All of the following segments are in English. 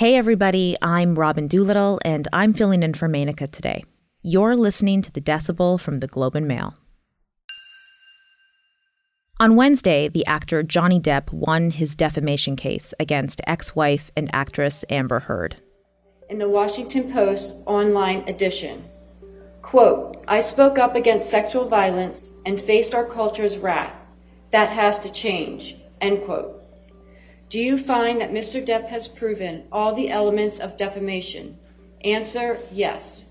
Hey, everybody, I'm Robyn Doolittle, and I'm filling in for Menaka today. You're listening to The Decibel from the Globe and Mail. On Wednesday, the actor Johnny Depp won his defamation case against ex wife and actress Amber Heard. In the Washington Post online edition, quote, I spoke up against sexual violence and faced our culture's wrath. That has to change, end quote. Do you find that Mr. Depp has proven all the elements of defamation? Answer yes.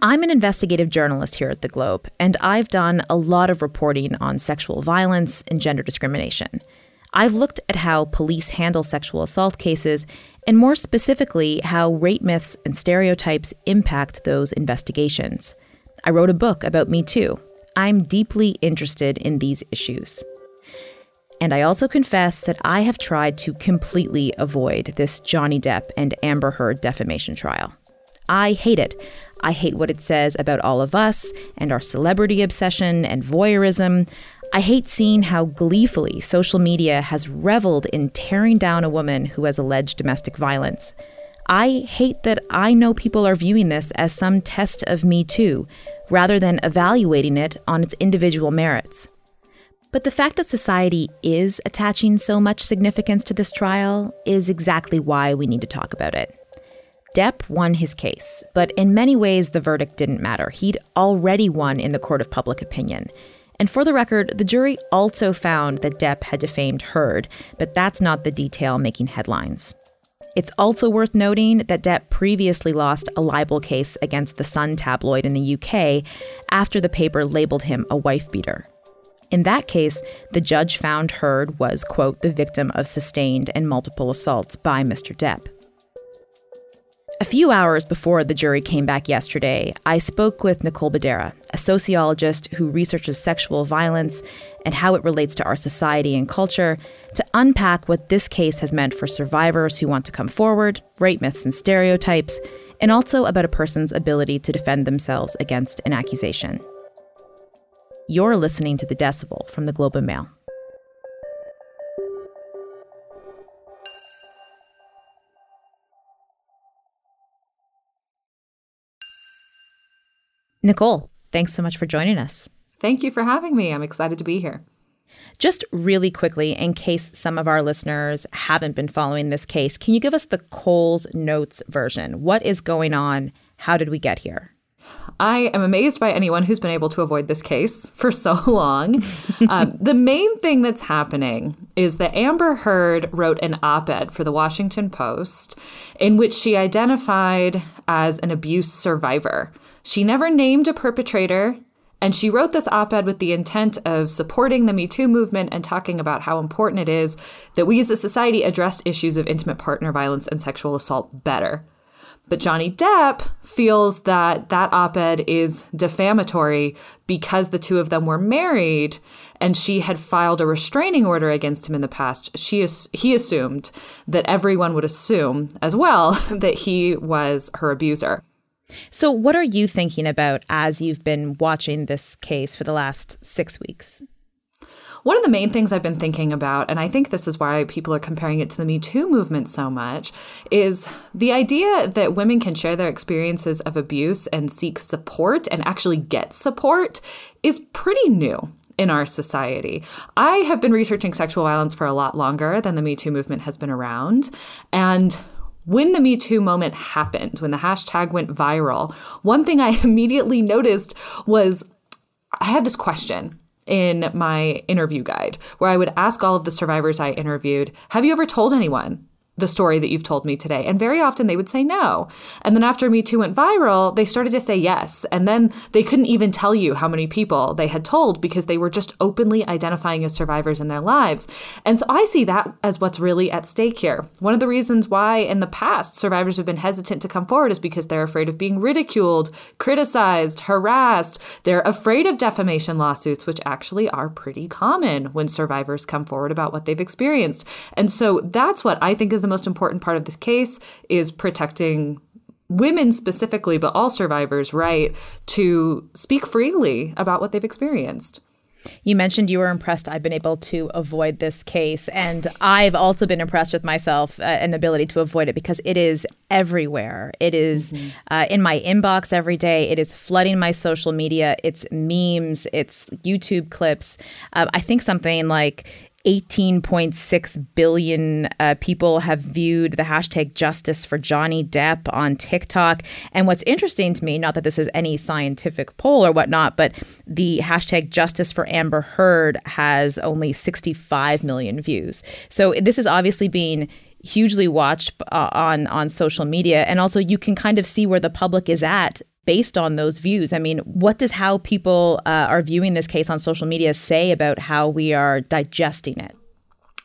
I'm an investigative journalist here at the Globe, and I've done a lot of reporting on sexual violence and gender discrimination. I've looked at how police handle sexual assault cases, and more specifically, how rape myths and stereotypes impact those investigations. I wrote a book about Me Too. I'm deeply interested in these issues. And I also confess that I have tried to completely avoid this Johnny Depp and Amber Heard defamation trial. I hate it. I hate what it says about all of us and our celebrity obsession and voyeurism. I hate seeing how gleefully social media has reveled in tearing down a woman who has alleged domestic violence. I hate that I know people are viewing this as some test of Me Too, rather than evaluating it on its individual merits. But the fact that society is attaching so much significance to this trial is exactly why we need to talk about it. Depp won his case, but in many ways the verdict didn't matter. He'd already won in the court of public opinion. And for the record, the jury also found that Depp had defamed Heard, but that's not the detail making headlines. It's also worth noting that Depp previously lost a libel case against the Sun tabloid in the UK after the paper labeled him a wife beater. In that case, the judge found Heard was, quote, the victim of sustained and multiple assaults by Mr. Depp. A few hours before the jury came back yesterday, I spoke with Nicole Bedera, a sociologist who researches sexual violence and how it relates to our society and culture, to unpack what this case has meant for survivors who want to come forward, rape myths and stereotypes, and also about a person's ability to defend themselves against an accusation. You're listening to The Decibel from the Globe and Mail. Nicole, thanks so much for joining us. Thank you for having me. I'm excited to be here. Just really quickly, in case some of our listeners haven't been following this case, can you give us the Coles Notes version? What is going on? How did we get here? I am amazed by anyone who's been able to avoid this case for so long. um, the main thing that's happening is that Amber Heard wrote an op ed for the Washington Post in which she identified as an abuse survivor. She never named a perpetrator, and she wrote this op ed with the intent of supporting the Me Too movement and talking about how important it is that we as a society address issues of intimate partner violence and sexual assault better. But Johnny Depp feels that that op ed is defamatory because the two of them were married and she had filed a restraining order against him in the past. She he assumed that everyone would assume as well that he was her abuser. So, what are you thinking about as you've been watching this case for the last six weeks? One of the main things I've been thinking about, and I think this is why people are comparing it to the Me Too movement so much, is the idea that women can share their experiences of abuse and seek support and actually get support is pretty new in our society. I have been researching sexual violence for a lot longer than the Me Too movement has been around. And when the Me Too moment happened, when the hashtag went viral, one thing I immediately noticed was I had this question in my interview guide where I would ask all of the survivors I interviewed, Have you ever told anyone? The story that you've told me today. And very often they would say no. And then after Me Too went viral, they started to say yes. And then they couldn't even tell you how many people they had told because they were just openly identifying as survivors in their lives. And so I see that as what's really at stake here. One of the reasons why in the past survivors have been hesitant to come forward is because they're afraid of being ridiculed, criticized, harassed. They're afraid of defamation lawsuits, which actually are pretty common when survivors come forward about what they've experienced. And so that's what I think is the the most important part of this case is protecting women specifically, but all survivors' right to speak freely about what they've experienced. You mentioned you were impressed I've been able to avoid this case. And I've also been impressed with myself uh, and ability to avoid it because it is everywhere. It is, mm-hmm. uh, in my inbox every day. It is flooding my social media. It's memes, it's YouTube clips. Uh, I think something like 18.6 billion uh, people have viewed the hashtag justice for Johnny Depp on TikTok. And what's interesting to me, not that this is any scientific poll or whatnot, but the hashtag justice for Amber Heard has only 65 million views. So this is obviously being hugely watched uh, on on social media and also you can kind of see where the public is at based on those views. I mean, what does how people uh, are viewing this case on social media say about how we are digesting it?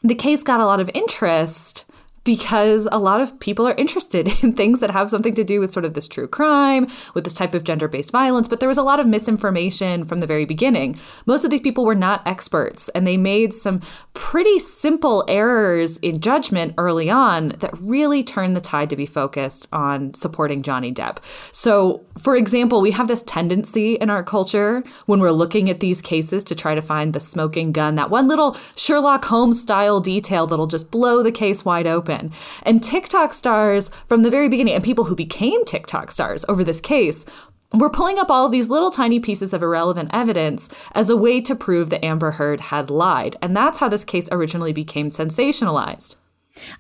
The case got a lot of interest because a lot of people are interested in things that have something to do with sort of this true crime, with this type of gender based violence. But there was a lot of misinformation from the very beginning. Most of these people were not experts, and they made some pretty simple errors in judgment early on that really turned the tide to be focused on supporting Johnny Depp. So, for example, we have this tendency in our culture when we're looking at these cases to try to find the smoking gun, that one little Sherlock Holmes style detail that'll just blow the case wide open And TikTok stars from the very beginning, and people who became TikTok stars over this case, were pulling up all these little tiny pieces of irrelevant evidence as a way to prove that Amber Heard had lied. And that's how this case originally became sensationalized.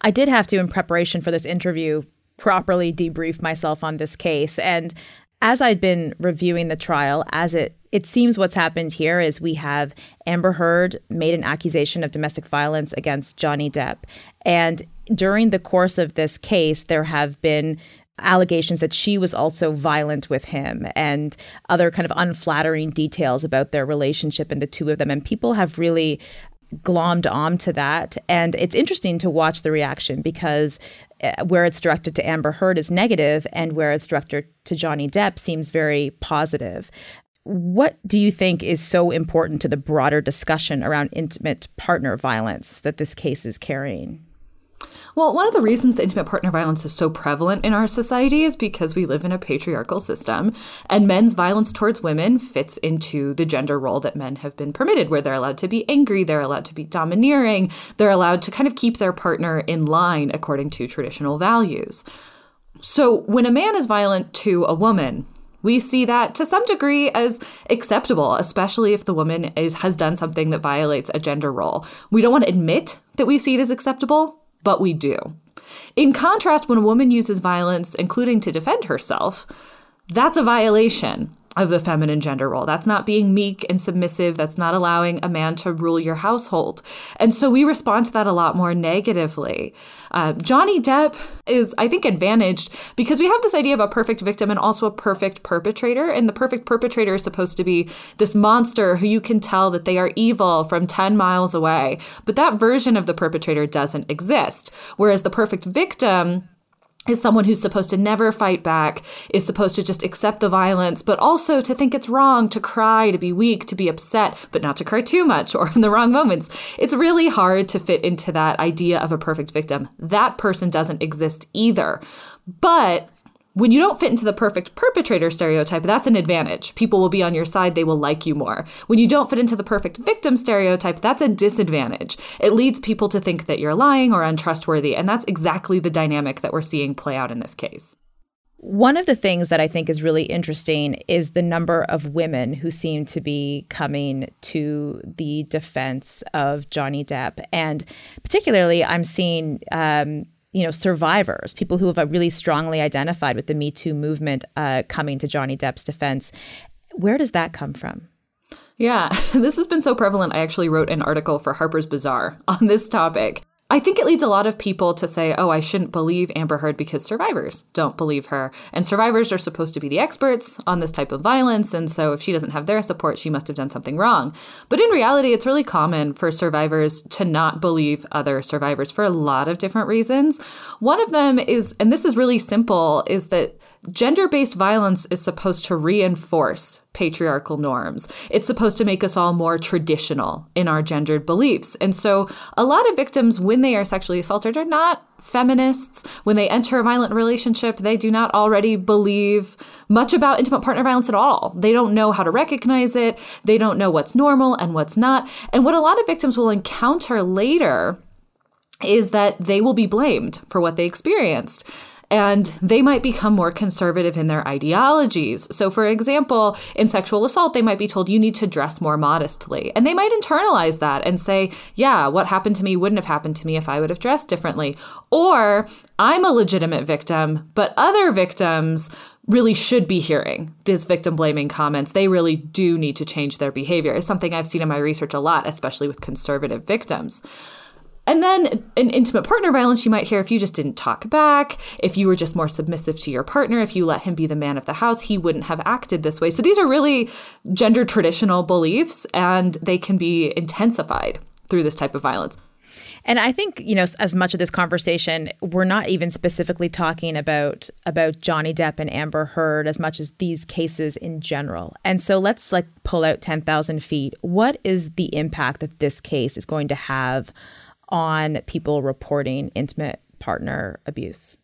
I did have to, in preparation for this interview, properly debrief myself on this case. And as I'd been reviewing the trial, as it it seems what's happened here is we have Amber Heard made an accusation of domestic violence against Johnny Depp. And during the course of this case, there have been allegations that she was also violent with him and other kind of unflattering details about their relationship and the two of them. And people have really glommed on to that. And it's interesting to watch the reaction because Uh, where it's directed to Amber Heard is negative, and where it's directed to Johnny Depp seems very positive. What do you think is so important to the broader discussion around intimate partner violence that this case is carrying? Well, one of the reasons that intimate partner violence is so prevalent in our society is because we live in a patriarchal system, and men's violence towards women fits into the gender role that men have been permitted, where they're allowed to be angry, they're allowed to be domineering, they're allowed to kind of keep their partner in line according to traditional values. So when a man is violent to a woman, we see that to some degree as acceptable, especially if the woman is has done something that violates a gender role. We don't want to admit that we see it as acceptable, but we do. In contrast, when a woman uses violence, including to defend herself, that's a violation of the feminine gender role. That's not being meek and submissive. That's not allowing a man to rule your household. And so we respond to that a lot more negatively. Uh, Johnny Depp is, I think, advantaged because we have this idea of a perfect victim and also a perfect perpetrator. And the perfect perpetrator is supposed to be this monster who you can tell that they are evil from 10 miles away. But that version of the perpetrator doesn't exist. Whereas the perfect victim is someone who's supposed to never fight back, is supposed to just accept the violence, but also to think it's wrong, to cry, to be weak, to be upset, but not to cry too much or in the wrong moments. It's really hard to fit into that idea of a perfect victim. That person doesn't exist either. But when you don't fit into the perfect perpetrator stereotype, that's an advantage. People will be on your side, they will like you more. When you don't fit into the perfect victim stereotype, that's a disadvantage. It leads people to think that you're lying or untrustworthy, and that's exactly the dynamic that we're seeing play out in this case. One of the things that I think is really interesting is the number of women who seem to be coming to the defense of Johnny Depp. And particularly, I'm seeing um, you know, survivors, people who have really strongly identified with the Me Too movement uh, coming to Johnny Depp's defense. Where does that come from? Yeah, this has been so prevalent. I actually wrote an article for Harper's Bazaar on this topic. I think it leads a lot of people to say, oh, I shouldn't believe Amber Heard because survivors don't believe her. And survivors are supposed to be the experts on this type of violence. And so if she doesn't have their support, she must have done something wrong. But in reality, it's really common for survivors to not believe other survivors for a lot of different reasons. One of them is, and this is really simple, is that gender based violence is supposed to reinforce patriarchal norms. It's supposed to make us all more traditional in our gendered beliefs. And so a lot of victims, when they are sexually assaulted, are not feminists. When they enter a violent relationship, they do not already believe much about intimate partner violence at all. They don't know how to recognize it. They don't know what's normal and what's not. And what a lot of victims will encounter later is that they will be blamed for what they experienced and they might become more conservative in their ideologies. So, for example, in sexual assault, they might be told you need to dress more modestly. And they might internalize that and say, yeah, what happened to me wouldn't have happened to me if I would have dressed differently. Or I'm a legitimate victim, but other victims really should be hearing these victim blaming comments. They really do need to change their behavior, is something I've seen in my research a lot, especially with conservative victims. And then in intimate partner violence, you might hear if you just didn't talk back, if you were just more submissive to your partner, if you let him be the man of the house, he wouldn't have acted this way. So these are really gender traditional beliefs, and they can be intensified through this type of violence. And I think, you know, as much of this conversation, we're not even specifically talking about about Johnny Depp and Amber Heard as much as these cases in general. And so let's like pull out 10,000 feet. What is the impact that this case is going to have on people reporting intimate partner abuse?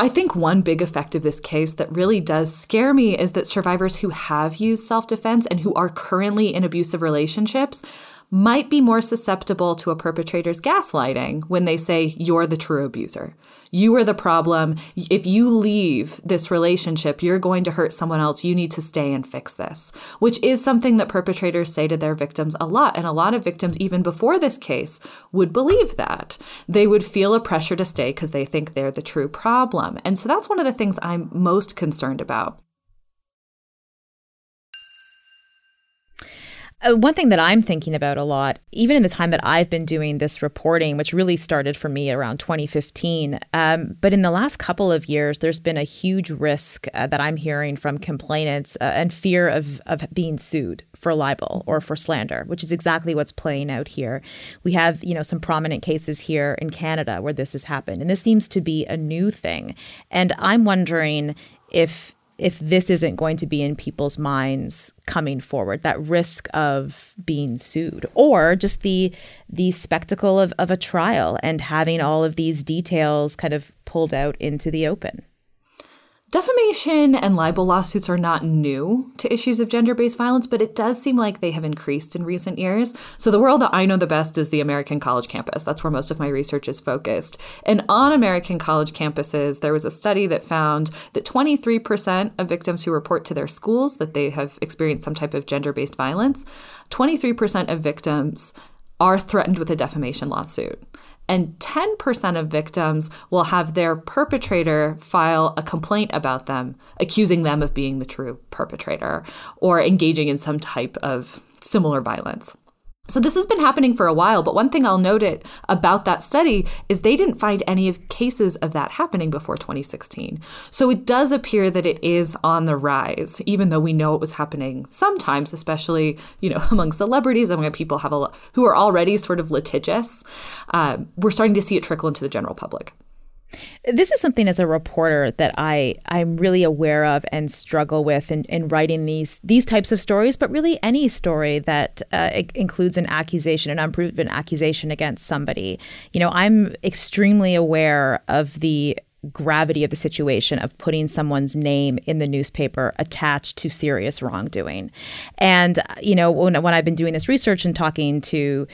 I think one big effect of this case that really does scare me is that survivors who have used self defense and who are currently in abusive relationships might be more susceptible to a perpetrator's gaslighting when they say, You're the true abuser. You are the problem. If you leave this relationship, you're going to hurt someone else. You need to stay and fix this, which is something that perpetrators say to their victims a lot. And a lot of victims, even before this case, would believe that. They would feel a pressure to stay because they think they're the true problem. And so that's one of the things I'm most concerned about. Uh, one thing that I'm thinking about a lot, even in the time that I've been doing this reporting, which really started for me around 2015, um, but in the last couple of years, there's been a huge risk uh, that I'm hearing from complainants uh, and fear of, of being sued for libel or for slander, which is exactly what's playing out here. We have, you know, some prominent cases here in Canada where this has happened, and this seems to be a new thing. And I'm wondering if if this isn't going to be in people's minds coming forward that risk of being sued or just the the spectacle of, of a trial and having all of these details kind of pulled out into the open Defamation and libel lawsuits are not new to issues of gender based violence, but it does seem like they have increased in recent years. So, the world that I know the best is the American college campus. That's where most of my research is focused. And on American college campuses, there was a study that found that 23% of victims who report to their schools that they have experienced some type of gender based violence, 23% of victims are threatened with a defamation lawsuit and 10% of victims will have their perpetrator file a complaint about them, accusing them of being the true perpetrator or engaging in some type of similar violence. So this has been happening for a while, but one thing I'll note it about that study is they didn't find any of cases of that happening before 2016. So it does appear that it is on the rise, even though we know it was happening sometimes, especially you know among celebrities, among people have a, who are already sort of litigious. Uh, we're starting to see it trickle into the general public. This is something as a reporter that I I'm really aware of and struggle with in, in writing these these types of stories, but really any story that uh, includes an accusation, an unproven accusation against somebody. You know, I'm extremely aware of the gravity of the situation of putting someone's name in the newspaper attached to serious wrongdoing. And you know, when when I've been doing this research and talking to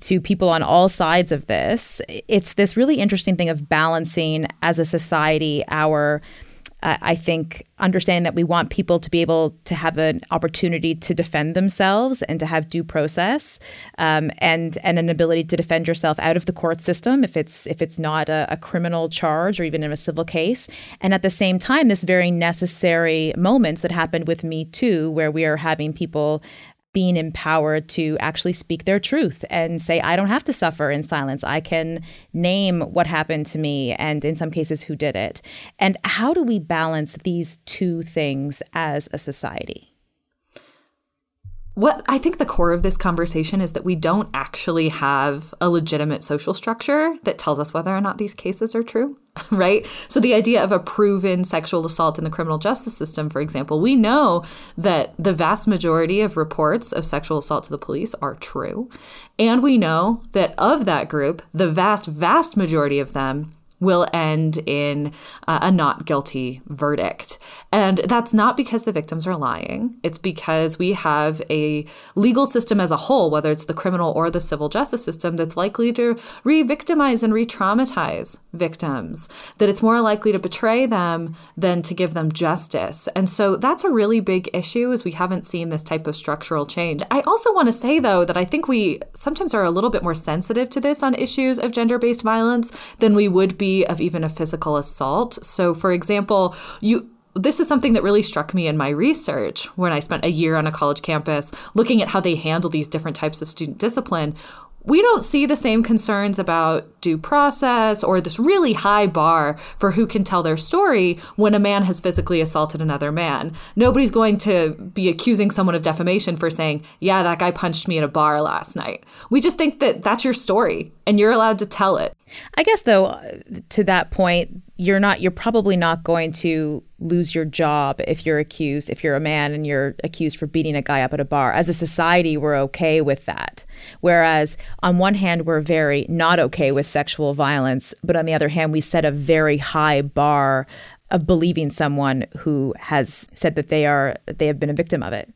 to people on all sides of this, it's this really interesting thing of balancing as a society our uh, I think understanding that we want people to be able to have an opportunity to defend themselves and to have due process, um, and and an ability to defend yourself out of the court system if it's if it's not a, a criminal charge or even in a civil case. And at the same time, this very necessary moment that happened with Me Too, where we are having people being empowered to actually speak their truth and say, I don't have to suffer in silence. I can name what happened to me and, in some cases, who did it. And how do we balance these two things as a society? What I think the core of this conversation is that we don't actually have a legitimate social structure that tells us whether or not these cases are true, right? So, the idea of a proven sexual assault in the criminal justice system, for example, we know that the vast majority of reports of sexual assault to the police are true. And we know that of that group, the vast, vast majority of them will end in uh, a not guilty verdict. And that's not because the victims are lying. It's because we have a legal system as a whole, whether it's the criminal or the civil justice system, that's likely to re victimize and re traumatize victims, that it's more likely to betray them than to give them justice. And so that's a really big issue as we haven't seen this type of structural change. I also want to say, though, that I think we sometimes are a little bit more sensitive to this on issues of gender based violence than we would be of even a physical assault. So, for example, you this is something that really struck me in my research when I spent a year on a college campus looking at how they handle these different types of student discipline we don't see the same concerns about due process or this really high bar for who can tell their story when a man has physically assaulted another man. Nobody's going to be accusing someone of defamation for saying, yeah, that guy punched me at a bar last night. We just think that that's your story and you're allowed to tell it. I guess, though, uh, to that point, you're not, you're probably not going to lose your job if you're accused, if you're a man and you're accused for beating a guy up at a bar. As a society, we're okay with that. Whereas on one hand, we're very not okay with sexual violence, but on the other hand, we set a very high bar of believing someone who has said that they are they have been a victim of it.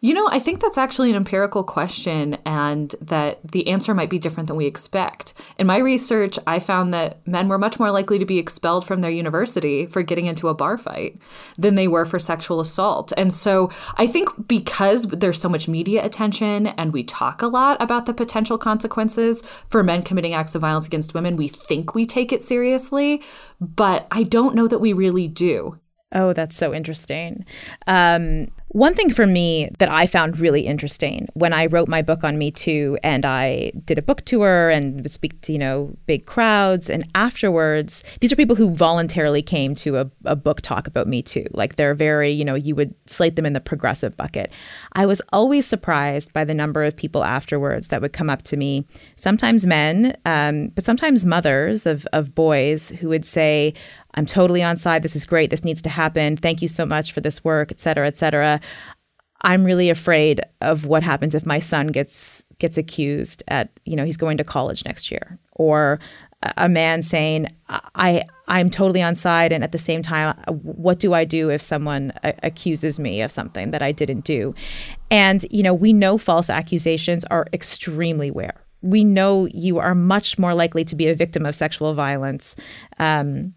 You know, I think that's actually an empirical question and that the answer might be different than we expect. In my research, I found that men were much more likely to be expelled from their university for getting into a bar fight than they were for sexual assault. And so I think because there's so much media attention and we talk a lot about the potential consequences for men committing acts of violence against women, we think we take it seriously, but I don't know that we really do. Oh, that's so interesting. Um, one thing for me that I found really interesting when I wrote my book on Me Too and I did a book tour and would speak to, you know, big crowds. And afterwards, these are people who voluntarily came to a, a book talk about Me Too. Like they're very, you know, you would slate them in the progressive bucket. I was always surprised by the number of people afterwards that would come up to me, sometimes men, um, but sometimes mothers of, of boys who would say, I'm totally on side. This is great. This needs to happen. Thank you so much for this work, et cetera, et cetera. I'm really afraid of what happens if my son gets gets accused at you know he's going to college next year or a man saying I I'm totally on side and at the same time what do I do if someone a- accuses me of something that I didn't do and you know we know false accusations are extremely rare we know you are much more likely to be a victim of sexual violence um,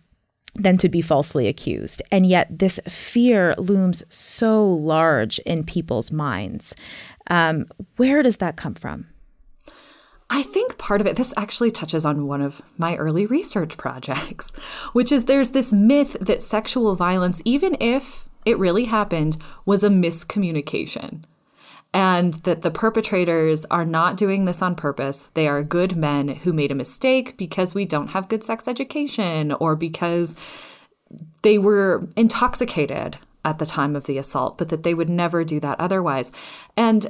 than to be falsely accused. And yet, this fear looms so large in people's minds. Um, where does that come from? I think part of it, this actually touches on one of my early research projects, which is there's this myth that sexual violence, even if it really happened, was a miscommunication and that the perpetrators are not doing this on purpose. They are good men who made a mistake because we don't have good sex education or because they were intoxicated at the time of the assault, but that they would never do that otherwise. And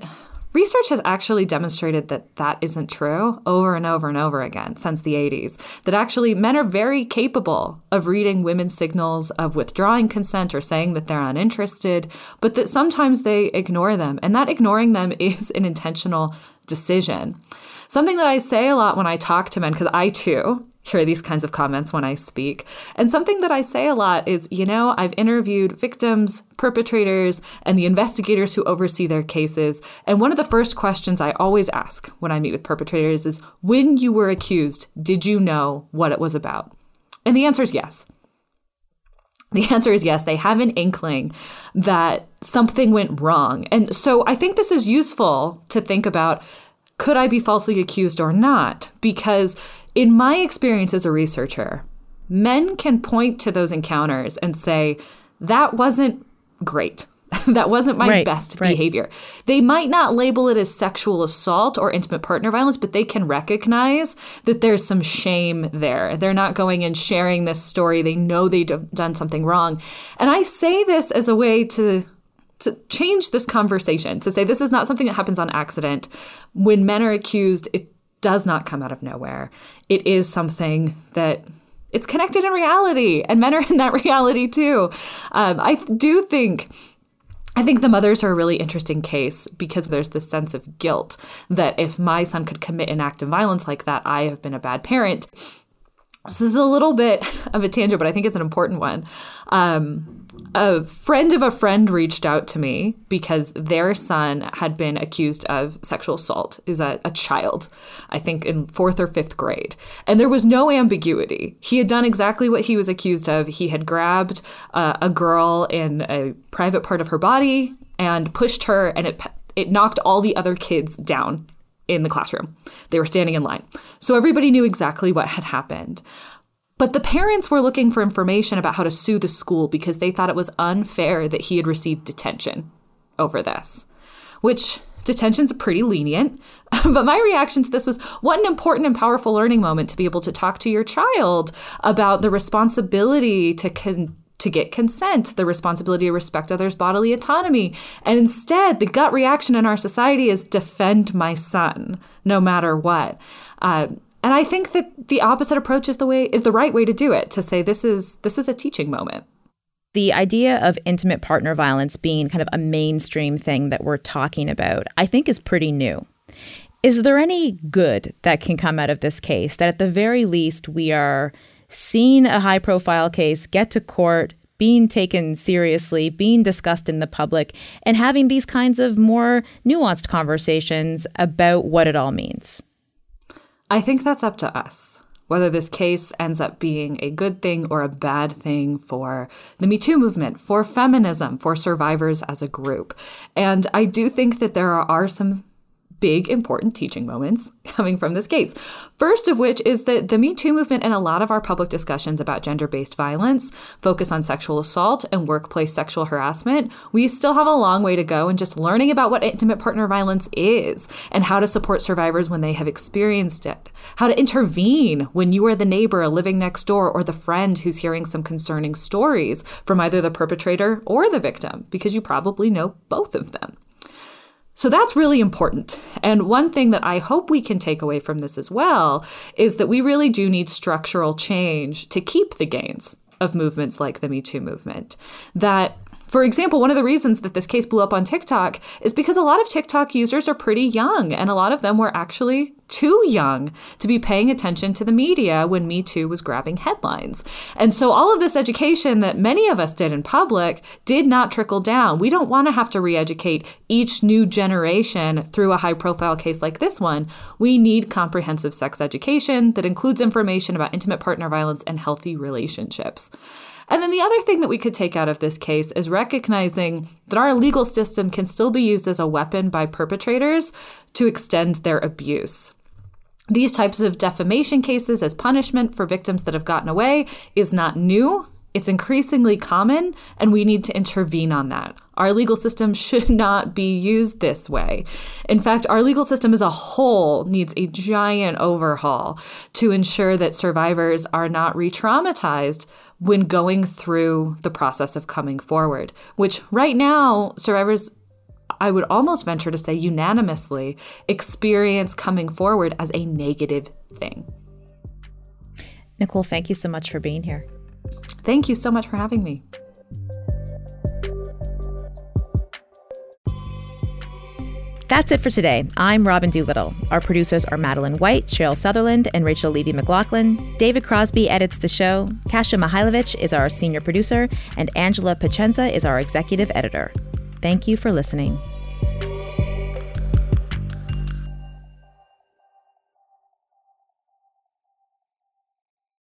Research has actually demonstrated that that isn't true over and over and over again since the 80s. That actually men are very capable of reading women's signals of withdrawing consent or saying that they're uninterested, but that sometimes they ignore them. And that ignoring them is an intentional decision. Something that I say a lot when I talk to men, because I too hear these kinds of comments when I speak. And something that I say a lot is, you know, I've interviewed victims, perpetrators, and the investigators who oversee their cases. And one of the first questions I always ask when I meet with perpetrators is, when you were accused, did you know what it was about? And the answer is yes. The answer is yes, they have an inkling that something went wrong. And so I think this is useful to think about could I be falsely accused or not? Because in my experience as a researcher, men can point to those encounters and say, that wasn't great. that wasn't my right, best right. behavior. They might not label it as sexual assault or intimate partner violence, but they can recognize that there's some shame there. They're not going and sharing this story. They know they've done something wrong. And I say this as a way to to change this conversation to say this is not something that happens on accident. When men are accused, it does not come out of nowhere. It is something that it's connected in reality, and men are in that reality too. Um, I do think. I think the mothers are a really interesting case because there's this sense of guilt that if my son could commit an act of violence like that, I have been a bad parent. So this is a little bit of a tangent, but I think it's an important one. Um, a friend of a friend reached out to me because their son had been accused of sexual assault. Is a, a child, I think in fourth or fifth grade, and there was no ambiguity. He had done exactly what he was accused of. He had grabbed uh, a girl in a private part of her body and pushed her, and it it knocked all the other kids down in the classroom. They were standing in line. So everybody knew exactly what had happened. But the parents were looking for information about how to sue the school because they thought it was unfair that he had received detention over this, which detention's pretty lenient. but my reaction to this was what an important and powerful learning moment to be able to talk to your child about the responsibility to con- to get consent, the responsibility to respect others' bodily autonomy. And instead, the gut reaction in our society is defend my son, no matter what. Uh, and I think that the opposite approach is the way is the right way to do it. To say this is this is a teaching moment. The idea of intimate partner violence being kind of a mainstream thing that we're talking about, I think, is pretty new. Is there any good that can come out of this case? That at the very least we are seeing a high profile case get to court, being taken seriously, being discussed in the public, and having these kinds of more nuanced conversations about what it all means? I think that's up to us. Whether this case ends up being a good thing or a bad thing for the Me Too movement, for feminism, for survivors as a group. And I do think that there are some big important teaching moments coming from this case. First of which is that the Me Too movement and a lot of our public discussions about gender based violence focus on sexual assault and workplace sexual harassment. We still have a long way to go in just learning about what intimate partner violence is and how to support survivors when they have experienced it, how to intervene when you are the neighbor living next door or the friend who's hearing some concerning stories from either the perpetrator or the victim, because you probably know both of them. So that's really important. And one thing that I hope we can take away from this as well is that we really do need structural change to keep the gains of movements like the Me Too movement. That for example, one of the reasons that this case blew up on TikTok is because a lot of TikTok users are pretty young, and a lot of them were actually too young to be paying attention to the media when Me Too was grabbing headlines. And so all of this education that many of us did in public did not trickle down. We don't want to have to re educate each new generation through a high profile case like this one. We need comprehensive sex education that includes information about intimate partner violence and healthy relationships. And then the other thing that we could take out of this case is recognizing that our legal system can still be used as a weapon by perpetrators to extend their abuse. These types of defamation cases as punishment for victims that have gotten away is not new. It's increasingly common, and we need to intervene on that. Our legal system should not be used this way. In fact, our legal system as a whole needs a giant overhaul to ensure that survivors are not re traumatized when going through the process of coming forward, which right now, survivors, I would almost venture to say unanimously, experience coming forward as a negative thing. Nicole, thank you so much for being here. Thank you so much for having me. That's it for today. I'm Robyn Doolittle. Our producers are Madeline White, Cheryl Sutherland, and Rachel Levy McLaughlin. David Crosby edits the show. Kasia Mihailovich is our senior producer, and Angela Pacienza is our executive editor. Thank you for listening.